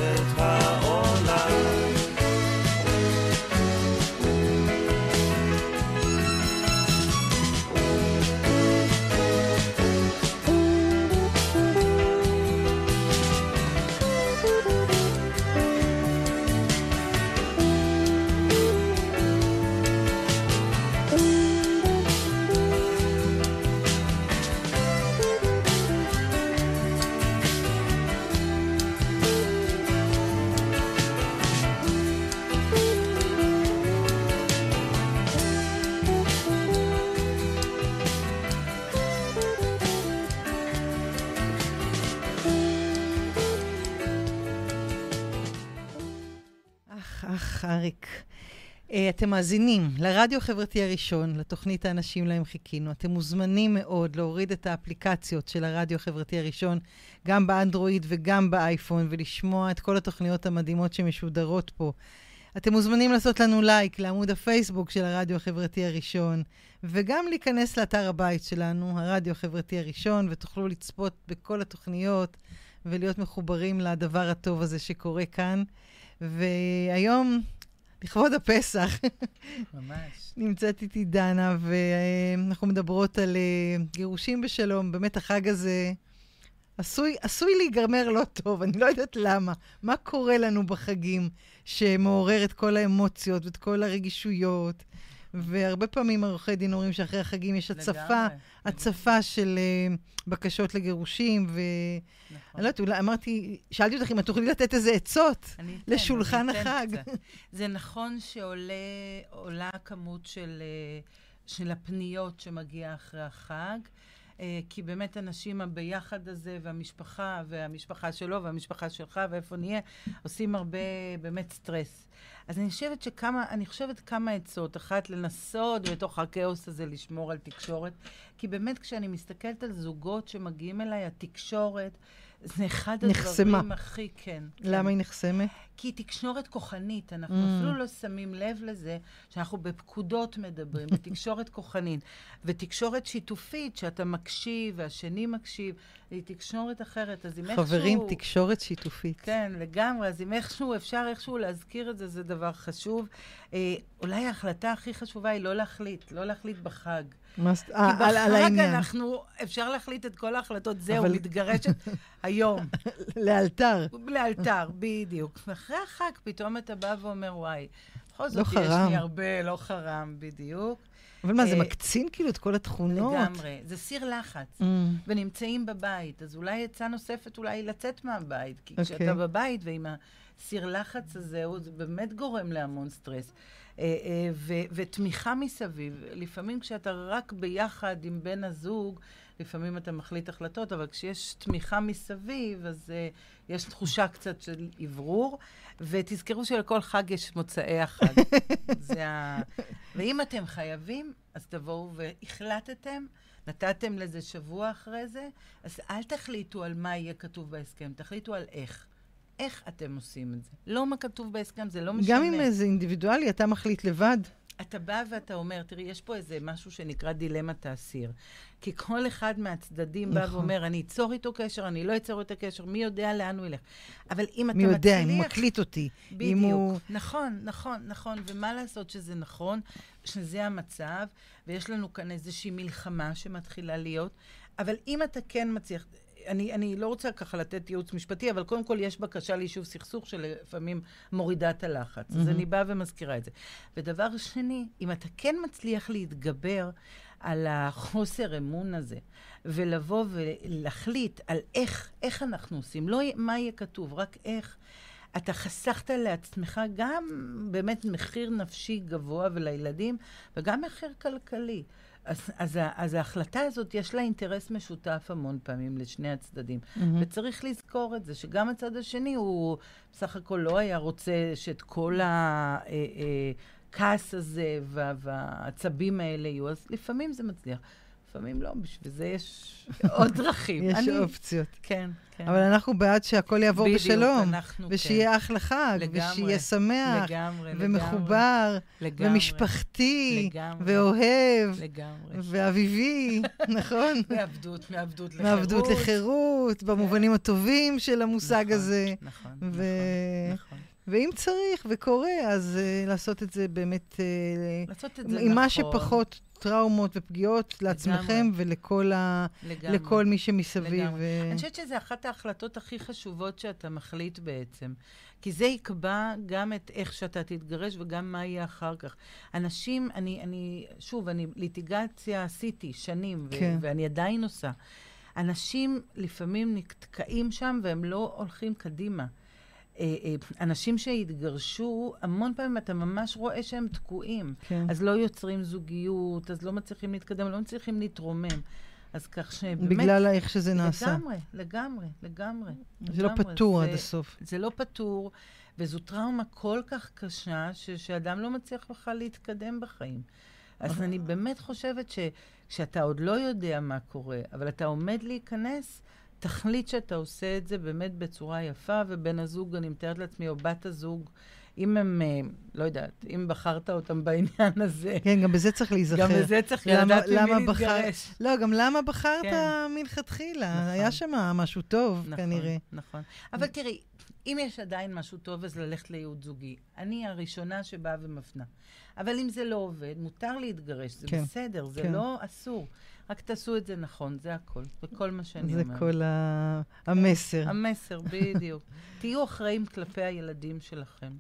אריק. Uh, אתם מאזינים לרדיו החברתי הראשון, לתוכנית האנשים להם חיכינו. אתם מוזמנים מאוד להוריד את האפליקציות של הרדיו החברתי הראשון, גם באנדרואיד וגם באייפון, ולשמוע את כל התוכניות המדהימות שמשודרות פה. אתם מוזמנים לעשות לנו לייק לעמוד הפייסבוק של הרדיו החברתי הראשון, וגם להיכנס לאתר הבית שלנו, הרדיו החברתי הראשון, ותוכלו לצפות בכל התוכניות ולהיות מחוברים לדבר הטוב הזה שקורה כאן. והיום, לכבוד הפסח, ממש. נמצאת איתי דנה, ואנחנו מדברות על אה, גירושים בשלום. באמת, החג הזה עשוי, עשוי להיגמר לא טוב, אני לא יודעת למה. מה קורה לנו בחגים שמעורר את כל האמוציות ואת כל הרגישויות? והרבה פעמים עורכי דין אומרים שאחרי החגים יש הצפה, לגמרי, הצפה של אה, בקשות לגירושים, ו... נכון. אני לא יודעת, אולי אמרתי, שאלתי אותך אם את תוכלי לתת איזה עצות. אתן, לשולחן אני החג. [laughs] זה נכון שעולה הכמות של, אה, של הפניות שמגיעה אחרי החג. אה, כי באמת אנשים הביחד הזה, והמשפחה, והמשפחה שלו, והמשפחה שלך, ואיפה נהיה, עושים הרבה באמת סטרס. אז אני חושבת שכמה, אני חושבת כמה עצות. אחת, לנסות בתוך הכאוס הזה לשמור על תקשורת. כי באמת, כשאני מסתכלת על זוגות שמגיעים אליי, התקשורת, זה אחד נחסמה. הדברים הכי, כן. למה כן. היא נחסמת? כי היא תקשורת כוחנית, אנחנו Mm. אפילו לא שמים לב לזה שאנחנו בפקודות מדברים, [laughs] בתקשורת כוחנית. ותקשורת שיתופית, שאתה מקשיב והשני מקשיב, היא תקשורת אחרת. אז אם איכשהו... חברים, תקשורת שיתופית. כן, לגמרי. אז אם איכשהו, אפשר איכשהו להזכיר את זה, זה דבר חשוב. אה, אולי ההחלטה הכי חשובה היא לא להחליט, לא להחליט בחג. כי אה, על בחג. אנחנו, אפשר להחליט את כל ההחלטות, זהו, אבל- מתגרשת [laughs] היום. לאלתר. לאלתר, בדיוק. ואחרי החג פתאום אתה בא ואומר, וואי, בכל זאת לא יש חרם. לי הרבה, לא חרם, בדיוק. אבל מה, זה אה, מקצין כאילו את כל התכונות? לגמרי. זה סיר לחץ. Mm, ונמצאים בבית, אז אולי עצה נוספת אולי לצאת מהבית. כי אוקיי. כשאתה בבית ועם הסיר לחץ הזה, הוא- באמת גורם להמון סטרס. אה, אה, ו- ותמיכה מסביב. לפעמים כשאתה רק ביחד עם בן הזוג, לפעמים אתה מחליט החלטות, אבל כשיש תמיכה מסביב, אז uh, יש תחושה קצת של אוורור. ותזכרו שלכל חג יש מוצאי החג. [laughs] זה ה... ואם אתם חייבים, אז תבואו והחלטתם, נתתם לזה שבוע אחרי זה, אז אל תחליטו על מה יהיה כתוב בהסכם, תחליטו על איך. איך אתם עושים את זה. לא מה כתוב בהסכם, זה לא משנה. גם אם זה אינדיבידואלי, אתה מחליט לבד. אתה בא ואתה אומר, תראי, יש פה איזה משהו שנקרא דילמת האסיר. כי כל אחד מהצדדים בא נכון. ואומר, אני אצור איתו קשר, אני לא אצור איתו קשר, מי יודע לאן הוא ילך. אבל אם אתה מי מצליח... יודע, אם הוא מקליט אותי. בדיוק. הוא... נכון, נכון, נכון. ומה לעשות שזה נכון, שזה המצב, ויש לנו כאן איזושהי מלחמה שמתחילה להיות, אבל אם אתה כן מצליח... אני, אני לא רוצה ככה לתת ייעוץ משפטי, אבל קודם כל יש בקשה ליישוב סכסוך שלפעמים מורידה את הלחץ. אז אני באה ומזכירה את זה. ודבר שני, אם אתה כן מצליח להתגבר על החוסר אמון הזה, ולבוא ולהחליט על איך, איך אנחנו עושים, לא מה יהיה כתוב, רק איך. אתה חסכת לעצמך גם באמת מחיר נפשי גבוה ולילדים, וגם מחיר כלכלי. אז, אז, אז ההחלטה הזאת, יש לה אינטרס משותף המון פעמים לשני הצדדים. מהמם. וצריך לזכור את זה, שגם הצד השני, הוא בסך הכל לא היה רוצה שאת כל הכעס הזה וה- והעצבים האלה יהיו, אז לפעמים זה מצליח. לפעמים לא, בשביל זה יש עוד [laughs] דרכים. יש אני- אופציות. כן, כן. אבל אנחנו בעד שהכל יעבור בדיוק, בשלום. אנחנו, כן. ושיהיה אחלה חג, לגמרי. ושיהיה שמח, לגמרי, ומחובר, לגמרי, ומשפחתי, לגמרי. ואוהב, לגמרי. ואביבי, [laughs] נכון? מעבדות, מעבדות לחירות. מעבדות לחירות, במובנים הטובים של המושג נכון, הזה. נכון, ו- נכון, נכון. ואם צריך וקורה, אז uh, לעשות את זה באמת uh, לעשות את זה עם מה נכון. שפחות טראומות ופגיעות לעצמכם ולכל ה... לגמרי. לכל מי שמסביב. לגמרי. אה, אני חושבת שזו אחת ההחלטות הכי חשובות שאתה מחליט בעצם. כי זה יקבע גם את איך שאתה תתגרש וגם מה יהיה אחר כך. אנשים, אני, אני שוב, אני ליטיגציה עשיתי שנים, ו- כן. ואני עדיין עושה. אנשים לפעמים נתקעים שם והם לא הולכים קדימה. אה, אה, אנשים שהתגרשו, המון פעמים אתה ממש רואה שהם תקועים. כן. אז לא יוצרים זוגיות, אז לא מצליחים להתקדם, לא מצליחים להתרומם. אז כך שבאמת... בגלל איך שזה נעשה. לגמרי, לגמרי, לגמרי. זה לא לגמרי. פתור זה- עד הסוף. זה לא פתור, וזו טראומה כל כך קשה, ש- שאדם לא מצליח בכלל להתקדם בחיים. אז אני באמת חושבת שכשאתה עוד לא יודע מה קורה, אבל אתה עומד להיכנס, תחליט שאתה עושה את זה באמת בצורה יפה, ובן הזוג, אני מתארת לעצמי, או בת הזוג, אם הם, אה, לא יודעת, אם בחרת אותם בעניין הזה, כן, גם בזה צריך להיזכר. גם בזה צריך למה- לדעת ממי בחר- להתגרש. לא, גם למה בחרת כן. מלכתחילה? נכון. היה שם משהו טוב, נכון, כנראה. נכון. אבל תראי, אם יש עדיין משהו טוב, אז ללכת לייעוד זוגי. אני הראשונה שבאה ומפנה. אבל אם זה לא עובד, מותר להתגרש, זה כן, בסדר, זה כן. לא אסור. רק תעשו את זה נכון, זה הכל. זה כל מה שאני זה אומרת. כל ה- המסר. המסר, בדיוק. [laughs] תהיו אחראים כלפי הילדים שלכם.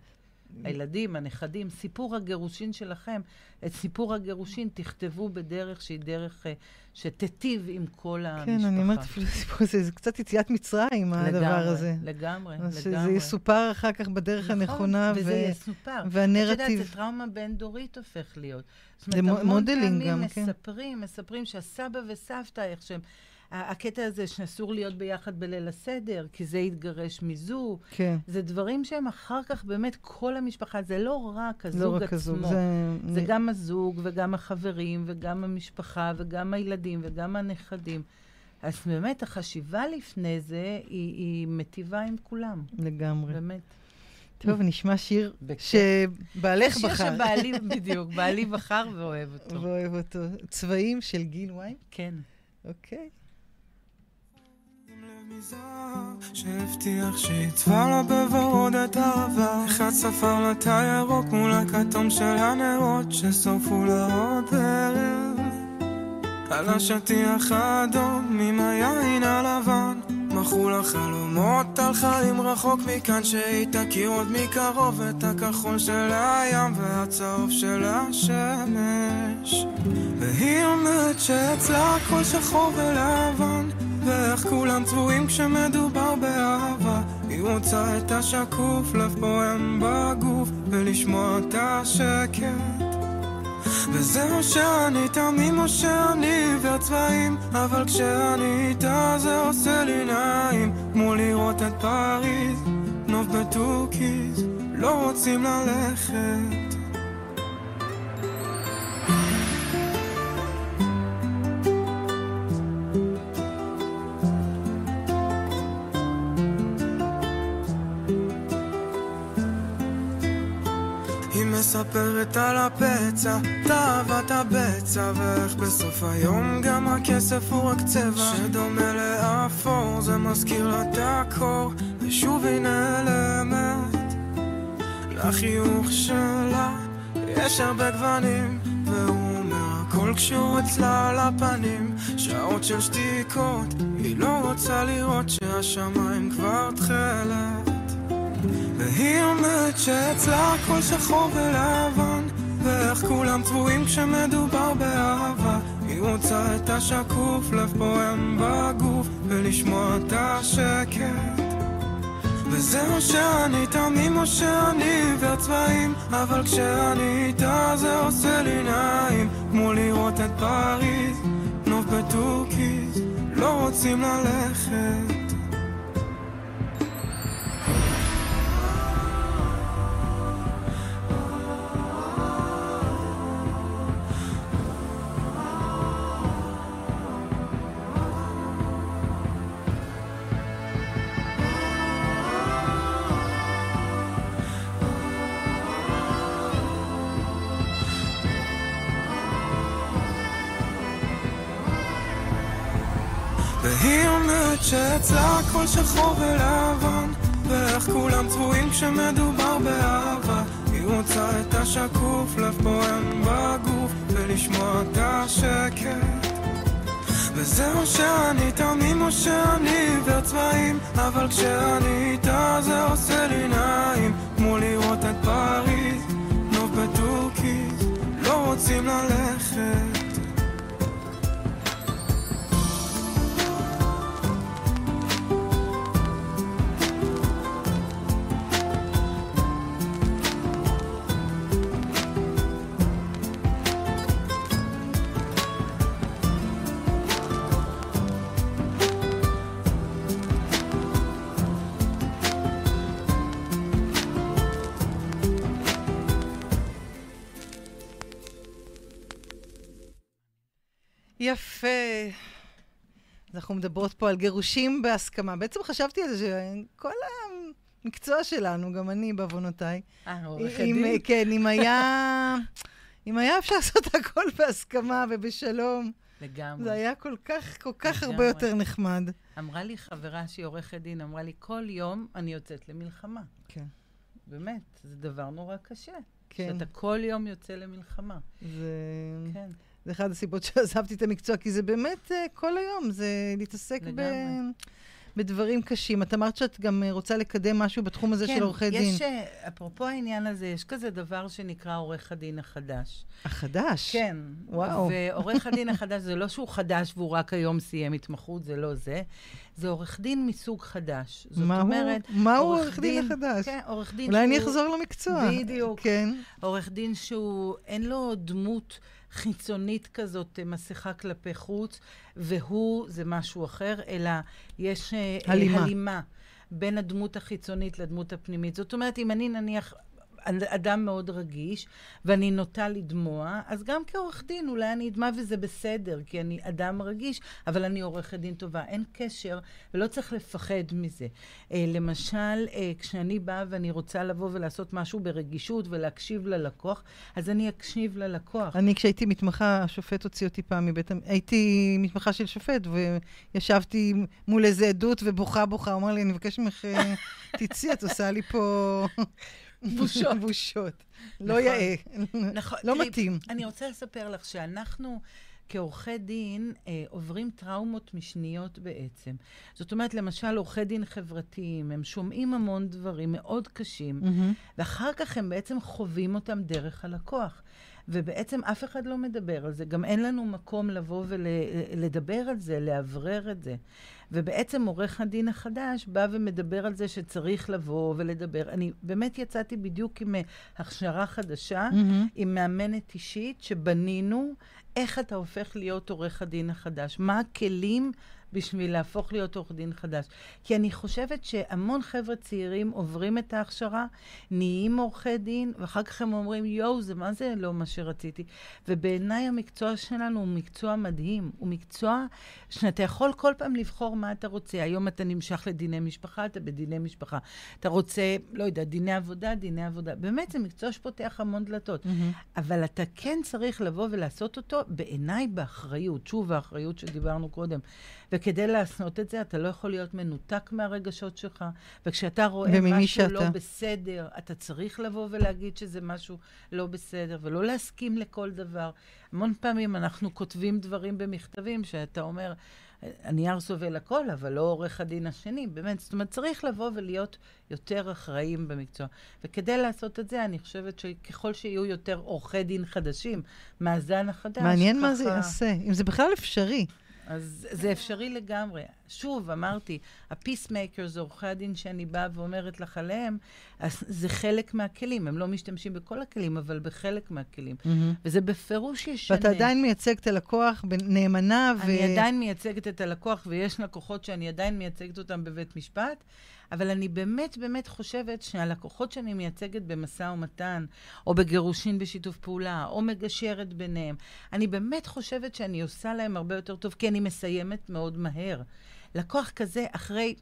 הילדים, הנכדים, סיפור הגירושין שלכם, את סיפור הגירושין תכתבו בדרך שהיא דרך אה, שתיטיב עם כל המשפחה. כן, אני אומרת אפילו סיפור הזה, זה קצת יציאת מצרים, הדבר הזה. לגמרי, לגמרי. שזה יסופר אחר כך בדרך נכון, הנכונה, וזה יסופר. והנרטיב. את יודעת, זה טראומה בין-דורית הופך להיות. גם, כן. המון פעמים מספרים, מספרים שהסבא וסבתא, איך שהם... הקטע הזה שאסור להיות ביחד בליל הסדר, כי זה יתגרש מזוג. כן. זה דברים שהם אחר כך באמת כל המשפחה, זה לא רק הזוג לא רק עצמו. הזוג, זה... זה גם הזוג וגם החברים וגם המשפחה וגם הילדים וגם הנכדים. אז באמת, החשיבה לפני זה היא, היא מטיבה עם כולם. לגמרי. באמת. טוב, נשמע שיר שבעלך בחר. שיר שבעלי, [laughs] בדיוק, בעלי בחר ואוהב אותו. ואוהב אותו. צבעים של גיל ויין? כן. אוקיי. שהבטיח שיצבע לה בוורוד את העבר אחד ספר לה את הירוק מול הכתום של הנרות ששרפו לה עוד ערב. על השטיח האדום עם היין הלבן מכרו לה חלומות על חיים רחוק מכאן שהיא תכיר עוד מקרוב את הכחול של הים והצהוב של השמש. והיא אומרת שאצלה הכל שחור ולבן ואיך כולם צבועים כשמדובר באהבה. היא רוצה את השקוף, לב פועם בגוף ולשמוע את השקט. וזהו שאני תמים או שאני עיוור צבעים אבל כשאני איתה זה עושה לי נעים. כמו לראות את פריז, נוף בטורקיז לא רוצים ללכת מספרת על הפצע, תאוות הבצע ואיך בסוף היום גם הכסף הוא רק צבע. שדומה לאפור, זה מזכיר לה את הקור ושוב היא נעלמת לחיוך שלה יש הרבה גוונים והוא אומר הכל כשהוא אצלה על הפנים. שעות של שתיקות היא לא רוצה לראות שהשמיים כבר תכלת והיא אומרת שאצלה הכל שחור ולבן ואיך כולם צבועים כשמדובר באהבה. היא רוצה את השקוף, לב פועם בגוף ולשמוע את השקט. וזהו שאני תמים או שאני עיוור צבעים אבל כשאני איתה זה עושה לי נעים. כמו לראות את פריז, נוף בטורקיז לא רוצים ללכת הכל שחור ולבן ואיך כולם צבועים כשמדובר באהבה. היא רוצה את השקוף, לב פועם בגוף ולשמוע את השקט. וזהו שאני תמים או שאני עיוור צבעים אבל כשאני איתה זה עושה לי נעים. כמו לראות את פריז, נוף בטורקיז לא רוצים ללכת אנחנו מדברות פה על גירושים בהסכמה. בעצם חשבתי על זה שכל המקצוע שלנו, גם אני בעוונותיי. אה, עורכת דין? כן, אם היה... [laughs] אם היה אפשר לעשות הכל בהסכמה ובשלום. לגמרי. זה היה כל כך, כל כך לגמרי. הרבה יותר נחמד. אמרה לי חברה שהיא עורכת דין, אמרה לי, כל יום אני יוצאת למלחמה. כן. באמת, זה דבר נורא קשה. כן. שאתה כל יום יוצא למלחמה. זה... כן. זה אחת הסיבות [laughs] שעזבתי את המקצוע, כי זה באמת uh, כל היום, זה להתעסק ב... בדברים קשים. את אמרת שאת גם אה, רוצה לקדם משהו בתחום הזה כן, של עורכי דין. יש, אה, אפרופו העניין הזה, יש כזה דבר שנקרא עורך הדין החדש. החדש. כן. וואו. ועורך הדין [laughs] החדש, זה לא שהוא חדש והוא רק היום סיים התמחות, זה לא זה. זה עורך דין מסוג חדש. זאת מה אומרת, הוא, מה הוא עורך דין החדש? כן, עורך דין אולי אני שהוא- אחזור למקצוע. בדיוק. כן. עורך דין שהוא, אין לו דמות חיצונית כזאת, אה, מסכה כלפי חוץ, והוא זה משהו אחר, אלא יש אה, הלימה. הלימה בין הדמות החיצונית לדמות הפנימית. זאת אומרת, אם אני נניח... אדם מאוד רגיש, ואני נוטה לדמוע, אז גם כעורך דין אולי אני אדמע וזה בסדר, כי אני אדם רגיש, אבל אני עורכת דין טובה. אין קשר, ולא צריך לפחד מזה. אה, למשל, אה, כשאני באה ואני רוצה לבוא ולעשות משהו ברגישות ולהקשיב ללקוח, אז אני אקשיב ללקוח. אני, כשהייתי מתמחה, השופט הוציא אותי פעם מבית... הייתי מתמחה של שופט, וישבתי מול איזה עדות ובוכה בוכה. הוא אמר לי, אני מבקש ממך, אה, תצאי, את עושה לי פה... בושות. בושות. לא נכון. יאה. נכון. לא מתאים. אני רוצה לספר לך שאנחנו... כעורכי דין אה, עוברים טראומות משניות בעצם. זאת אומרת, למשל, עורכי דין חברתיים, הם שומעים המון דברים מאוד קשים, מהמם. ואחר כך הם בעצם חווים אותם דרך הלקוח. ובעצם אף אחד לא מדבר על זה. גם אין לנו מקום לבוא ולדבר על זה, לאוורר את זה. ובעצם עורך הדין החדש בא ומדבר על זה שצריך לבוא ולדבר. אני באמת יצאתי בדיוק עם אה, הכשרה חדשה, מהמם. עם מאמנת אישית שבנינו איך אתה הופך להיות עורך הדין החדש. מה הכלים בשביל להפוך להיות עורך דין חדש. כי אני חושבת שהמון חבר'ה צעירים עוברים את ההכשרה, נהיים עורכי דין, ואחר כך הם אומרים, יואו, זה מה זה לא מה שרציתי. ובעיניי המקצוע שלנו הוא מקצוע מדהים. הוא מקצוע שאתה יכול כל פעם לבחור מה אתה רוצה. היום אתה נמשך לדיני משפחה, אתה בדיני משפחה. אתה רוצה, לא יודע, דיני עבודה, דיני עבודה. באמת, זה מקצוע שפותח המון דלתות. מהמם. אבל אתה כן צריך לבוא ולעשות אותו, בעיניי, באחריות. שוב, האחריות שדיברנו קודם. וכדי לעשות את זה, אתה לא יכול להיות מנותק מהרגשות שלך, וכשאתה רואה משהו שאתה. לא בסדר, אתה צריך לבוא ולהגיד שזה משהו לא בסדר, ולא להסכים לכל דבר. המון פעמים אנחנו כותבים דברים במכתבים שאתה אומר, הנייר סובל הכל, אבל לא עורך הדין השני. באמת, זאת אומרת, צריך לבוא ולהיות יותר אחראים במקצוע. וכדי לעשות את זה, אני חושבת שככל שיהיו יותר עורכי דין חדשים מהזן החדש, מעניין מה זה ככה- יעשה, אם זה בכלל אפשרי. אז זה אפשרי לגמרי. שוב, אמרתי, ה-peacemakers, עורכי הדין שאני באה ואומרת לך עליהם, אז זה חלק מהכלים. הם לא משתמשים בכל הכלים, אבל בחלק מהכלים. וזה בפירוש ישנה. ואתה עדיין מייצג את הלקוח נאמנה, ו... אני עדיין מייצגת את הלקוח, ויש לקוחות שאני עדיין מייצגת אותם בבית משפט, אבל אני באמת באמת חושבת שהלקוחות שאני מייצגת במשא ומתן, או בגירושין בשיתוף פעולה, או מגשרת ביניהם, אני באמת חושבת שאני עושה להם הרבה יותר טוב, כי אני מסיימת מאוד מהר. לקוח כזה, אחרי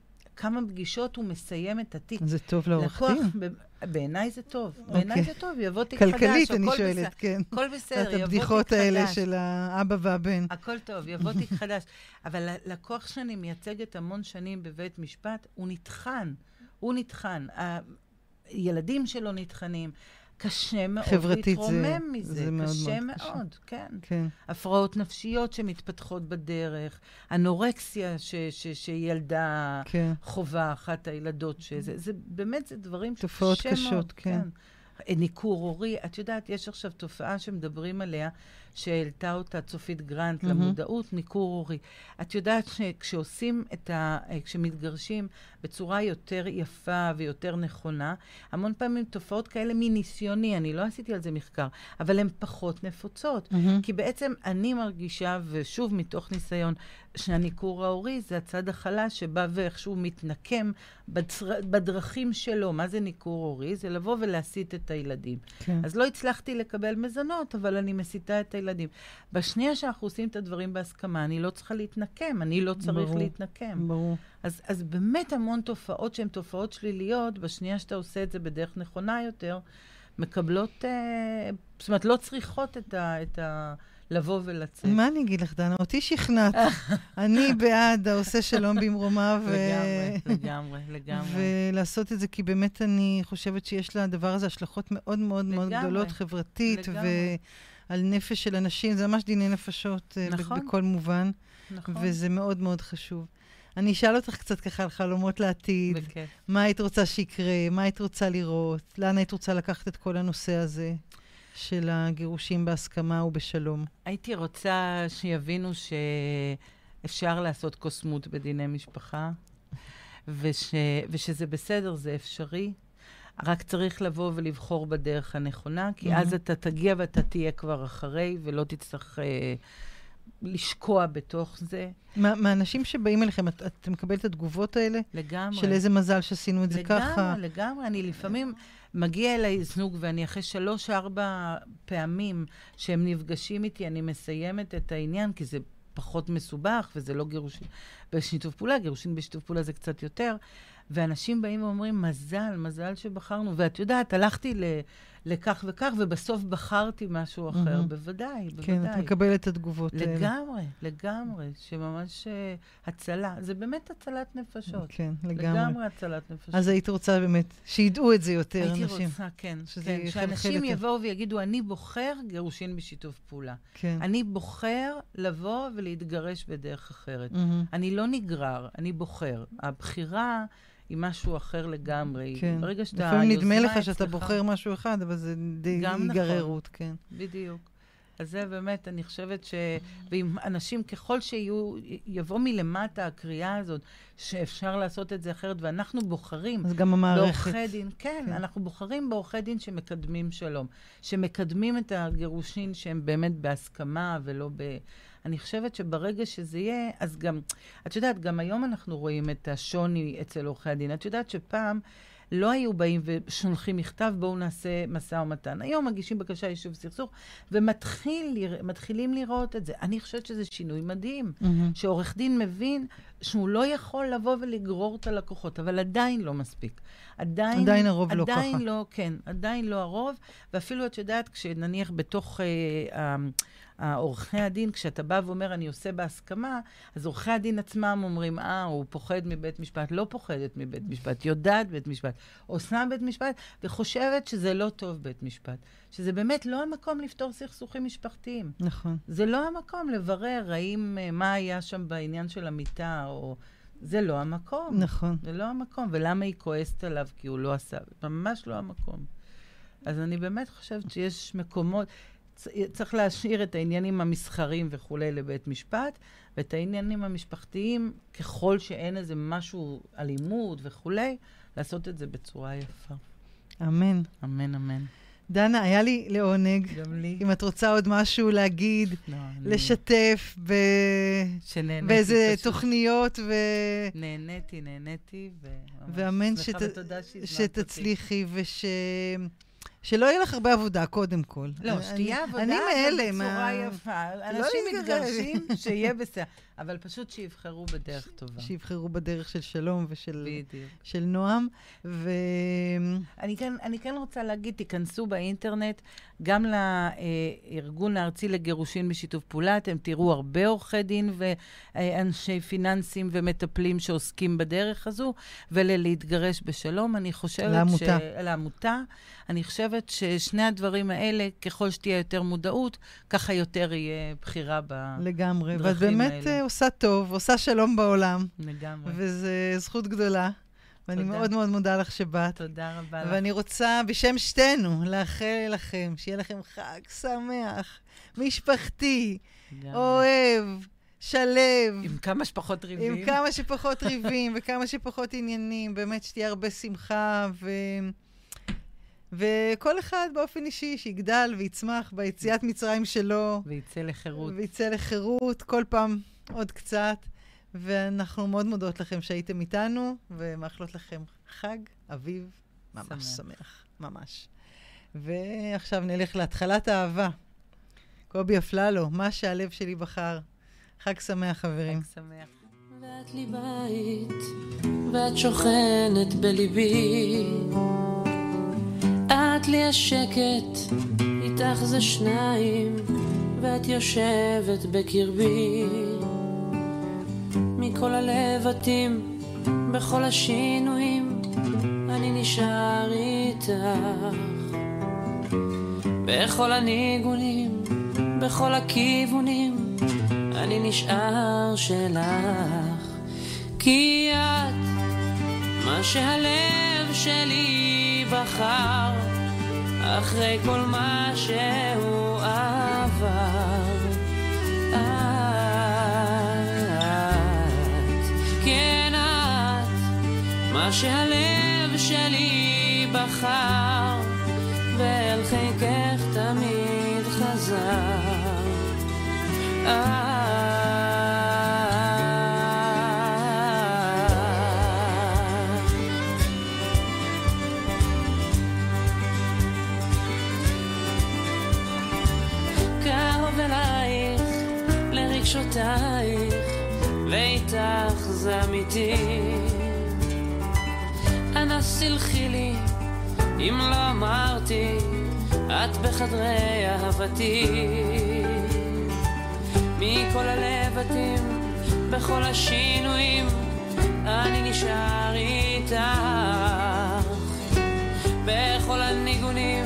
כמה פגישות, הוא מסיים את התיק. זה טוב לעורך דין. בעיניי זה טוב. בעיניי אוקיי. זה טוב, יבוא תיק חדש, כלכלית, אני שואלת, בסדר. כן. הכל בסדר, את יבוא תיק הבדיחות האלה חדש. של האבא והבן. הכל טוב, יבוא תיק חדש. [laughs] אבל לקוח שאני מייצגת המון שנים בבית משפט, הוא נטחן. הוא נטחן. הילדים שלו נטחנים. קשה מאוד חברתית זה- להתרומם מזה. זה מאוד קשה מאוד קשה. מאוד, כן. כן. הפרעות נפשיות שמתפתחות בדרך, אנורקסיה ש, ש, שילדה כן. חווה, אחת הילדות, שזה, זה באמת, זה דברים תופעות שקשה קשות, מאוד, כן. אה, ניכור הורי, את יודעת, יש עכשיו תופעה שמדברים עליה, שהעלתה אותה צופית גרנט מהמם. למודעות, ניכור הורי. את יודעת שכשעושים את ה... אה, כשמתגרשים בצורה יותר יפה ויותר נכונה, המון פעמים תופעות כאלה מניסיוני, אני לא עשיתי על זה מחקר, אבל הן פחות נפוצות. מהמם. כי בעצם אני מרגישה, ושוב מתוך ניסיון, שהניכור ההורי זה הצד החלש שבא ואיכשהו מתנקם בצר... בדרכים שלו. מה זה ניכור הורי? זה לבוא ולהסית את הילדים. כן. אז לא הצלחתי לקבל מזונות, אבל אני מסיתה את הילדים. בשנייה שאנחנו עושים את הדברים בהסכמה, אני לא צריכה להתנקם, אני לא צריך ברור. להתנקם. ברור. אז, אז באמת המון תופעות שהן תופעות שליליות, בשנייה שאתה עושה את זה בדרך נכונה יותר, מקבלות, אה, זאת אומרת, לא צריכות את ה... את ה לבוא ולצאת. מה אני אגיד לך, דנה? אותי שכנעת. [laughs] אני בעד העושה שלום במרומיו. לגמרי, לגמרי, לגמרי. ולעשות את זה, כי באמת אני חושבת שיש לדבר הזה השלכות מאוד מאוד מאוד גדולות, חברתית, לגמרי. ועל נפש של אנשים. זה ממש דיני נפשות אה, נכון. בכל מובן, נכון. וזה מאוד מאוד חשוב. אני אשאל אותך קצת ככה על חלומות לעתיד. בכיף. מה היית רוצה שיקרה? מה היית רוצה לראות? לאן היית רוצה לקחת את כל הנושא הזה של הגירושים בהסכמה ובשלום? הייתי רוצה שיבינו שאפשר לעשות קוסמות בדיני משפחה, וש... ושזה בסדר, זה אפשרי. רק צריך לבוא ולבחור בדרך הנכונה, כי Mhm. אז אתה תגיע ואתה תהיה כבר אחרי, ולא תצטרך אה, לשקוע בתוך זה. מה- מהאנשים שבאים אליכם, את, את מקבלת את התגובות האלה? לגמרי. של איזה מזל שעשינו את זה לגמרי, ככה? לגמרי. אני לפעמים מגיע אליי זנוג, ואני אחרי שלוש-ארבע פעמים שהם נפגשים איתי, אני מסיימת את העניין, כי זה פחות מסובך, וזה לא גירושין בשיתוף פעולה, גירושין בשיתוף פעולה זה קצת יותר. ואנשים באים ואומרים, מזל, מזל שבחרנו. ואת יודעת, הלכתי ל, לכך וכך, ובסוף בחרתי משהו אחר. מהמם. בוודאי, בוודאי. כן, את מקבלת את התגובות האלה. לגמרי, לגמרי, שממש אה, הצלה. זה באמת הצלת נפשות. כן, לגמרי. לגמרי הצלת נפשות. אז היית רוצה באמת שידעו את זה יותר הייתי אנשים. רוצה, כן. שזה כן, שאנשים. יבואו ויגידו, אני בוחר גירושין בשיתוף פעולה. כן. אני בוחר לבוא ולהתגרש בדרך אחרת. מהמם. אני לא נגרר, אני בוחר. הבחירה היא משהו אחר לגמרי. כן. ברגע שאתה... לפעמים נדמה לך שאתה אצלך- בוחר משהו אחד, אבל זה די נכון. היגררות, כן. בדיוק. אז זה באמת, אני חושבת ש... ואם אנשים, ככל שיהיו, יבוא מלמטה הקריאה הזאת, שאפשר לעשות את זה אחרת, ואנחנו בוחרים אז גם המערכת. בעורכי דין, כן, כן. אנחנו בוחרים בעורכי דין שמקדמים שלום, שמקדמים את הגירושין שהם באמת בהסכמה ולא ב... אני חושבת שברגע שזה יהיה, אז גם, את יודעת, גם היום אנחנו רואים את השוני אצל עורכי הדין. את יודעת שפעם לא היו באים ושולחים מכתב, בואו נעשה משא ומתן. היום מגישים בקשה יישוב סכסוך, ומתחילים לראות את זה. אני חושבת שזה שינוי מדהים. מהמם. שעורך דין מבין שהוא לא יכול לבוא ולגרור את הלקוחות, אבל עדיין לא מספיק. עדיין... עדיין הרוב לא עדיין ככה. לא, כן, עדיין לא הרוב, ואפילו את יודעת, כשנניח בתוך אה, אה, אה, עורכי הדין, כשאתה בא ואומר, אני עושה בהסכמה, אז עורכי הדין עצמם אומרים, אה, הוא פוחד מבית משפט, לא פוחדת מבית משפט, יודעת בית משפט, עושה בית משפט, וחושבת שזה לא טוב בית משפט. שזה באמת לא המקום לפתור סכסוכים משפחתיים. נכון. זה לא המקום לברר האם, אה, מה היה שם בעניין של המיטה, או... זה לא המקום. נכון. זה לא המקום. ולמה היא כועסת עליו כי הוא לא עשה? ממש לא המקום. אז אני באמת חושבת שיש מקומות, צריך להשאיר את העניינים המסחריים וכולי לבית משפט, ואת העניינים המשפחתיים, ככל שאין איזה משהו, אלימות וכולי, לעשות את זה בצורה יפה. אמן. אמן, אמן. דנה, היה לי לעונג. גם לי. אם את רוצה עוד משהו להגיד, לא, לשתף ב... שנהניתי באיזה פשוט. תוכניות, ו... נהניתי, נהניתי, ואמן שת-. שתצליחי וש... שלא יהיה לך הרבה עבודה, קודם כל. לא, שתהיה עבודה אני מאלה, בצורה מה... יפה. לא אנשים. מתגרשים, שיהיה בסדר. אבל פשוט שיבחרו בדרך טובה. שיבחרו בדרך של שלום ושל בדיוק. של נועם, ו... אני כן, אני כן רוצה להגיד, תיכנסו באינטרנט, גם לארגון הארצי לגירושין בשיתוף פעולה, אתם תראו הרבה עורכי דין ואנשי פיננסים ומטפלים שעוסקים בדרך הזו, וללהתגרש בשלום. אני חושבת לעמותה. ש... לעמותה. אני חושבת ששני הדברים האלה, ככל שתהיה יותר מודעות, ככה יותר יהיה בחירה ב... לגמרי. ואת הדרכים באמת האלה. עושה טוב, עושה שלום בעולם, לגמרי. וזו זכות גדולה. ואני תודה. מאוד מאוד מודה לך שבאת. תודה רבה לך. ואני רוצה, בשם שתינו, לאחל לכם, שיהיה לכם חג שמח, משפחתי, לגמרי. אוהב, שלב. עם כמה שפחות ריבים. עם כמה שפחות ריבים [laughs] וכמה שפחות עניינים, באמת שתהיה הרבה שמחה, ו... וכל אחד באופן אישי שיגדל ויצמח ביציאת מצרים שלו, ויצא לחירות. ויצא לחירות, כל פעם עוד קצת. ואנחנו מאוד מודות לכם שהייתם איתנו, ומאחלות לכם חג אביב ממש שמח. שמח, ממש. ועכשיו נלך להתחלת האהבה. קובי אפללו, מה שהלב שלי בחר. חג שמח, חברים. חג שמח. ואת לי בית, ואת שוכנת בליבי. את לי השקט, איתך זה שניים, ואת יושבת בקרבי. מכל הלבטים, בכל השינויים, אני נשאר איתך. בכל הניגונים, בכל הכיוונים, אני נשאר שלך. כי את מה שהלב שלי בחר אחרי כל מה שהוא עבר שהלב שלי בחר סלחי לי אם לא אמרתי את בחדרי אהבתי. מכל הלבטים בכל השינויים אני נשאר איתך. בכל הניגונים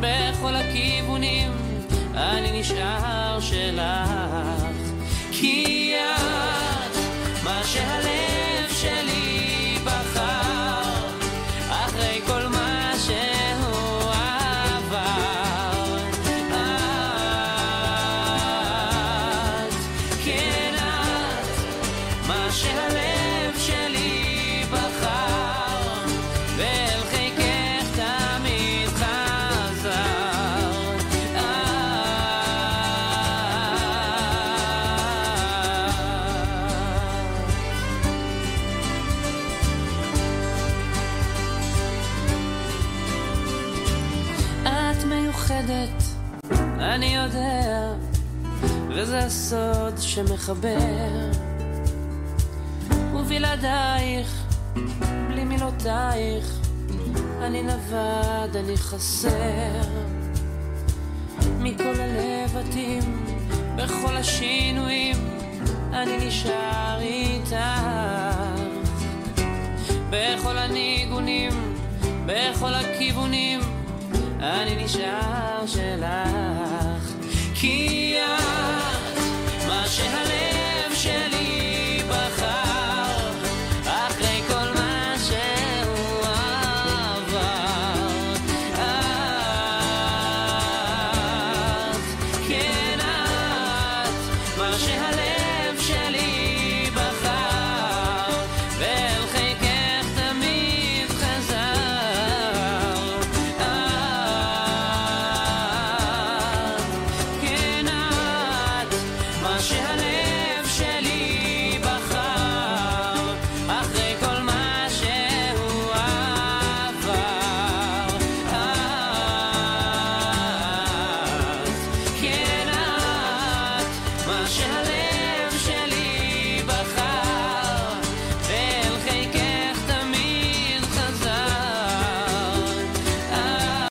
בכל הכיוונים אני נשאר שלך. כי את מה שהלב מיוחדת, אני יודע, וזה הסוד שמחבר. ובלעדייך, בלי מילותייך, אני נווד, אני חסר. מכל הלבטים, בכל השינויים, אני נשאר איתך. בכל הניגונים, בכל הכיוונים, אני נשאר שלך. כי את מה שהלב